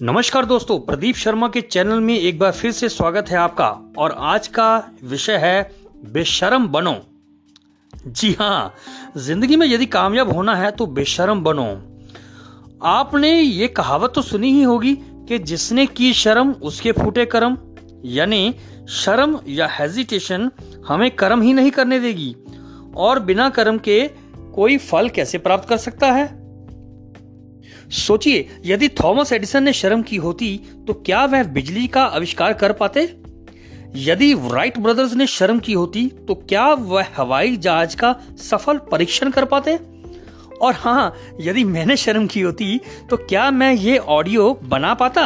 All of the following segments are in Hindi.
नमस्कार दोस्तों, प्रदीप शर्मा के चैनल में एक बार फिर से स्वागत है आपका, और आज का विषय है बेशरम बनो। जी हाँ ज़िंदगी में यदि कामयाब होना है तो बेशरम बनो। आपने ये कहावत तो सुनी ही होगी कि जिसने की शर्म, उसके फूटे कर्म। यानी शर्म या हेजिटेशन हमें कर्म ही नहीं करने देगी, और बिना कर्म के कोई फल कैसे प्राप्त कर सकता है? सोचिए, यदि थॉमस एडिसन ने शर्म की होती तो क्या वह बिजली का आविष्कार कर पाते? यदि राइट ब्रदर्स ने शर्म की होती तो क्या वह हवाई जहाज़ का सफल परीक्षण कर पाते? और हाँ यदि मैंने शर्म की होती तो क्या मैं ये ऑडियो बना पाता?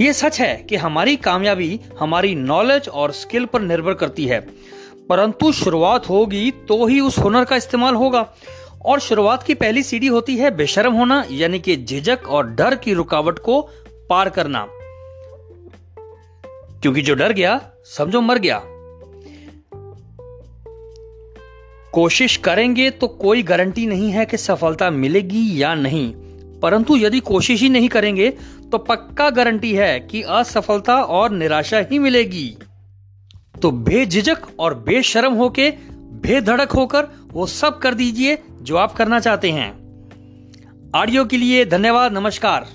यह सच है कि हमारी कामयाबी हमारी नॉलेज और स्किल पर निर्भर करती है, परंतु शुरुआत होगी तो ही उस हुनर का इस्तेमाल होगा। और शुरुआत की पहली सीढ़ी होती है बेशरम होना, यानी कि झिझक और डर की रुकावट को पार करना। क्योंकि जो डर गया, समझो मर गया। कोशिश करेंगे तो कोई गारंटी नहीं है कि सफलता मिलेगी या नहीं। परंतु यदि कोशिश ही नहीं करेंगे तो पक्का गारंटी है कि असफलता और निराशा ही मिलेगी। तो बेझिझक और बेशरम होके, बेधड़क होकर वो सब कर दीजिए जो आप करना चाहते हैं। ऑडियो के लिए धन्यवाद नमस्कार।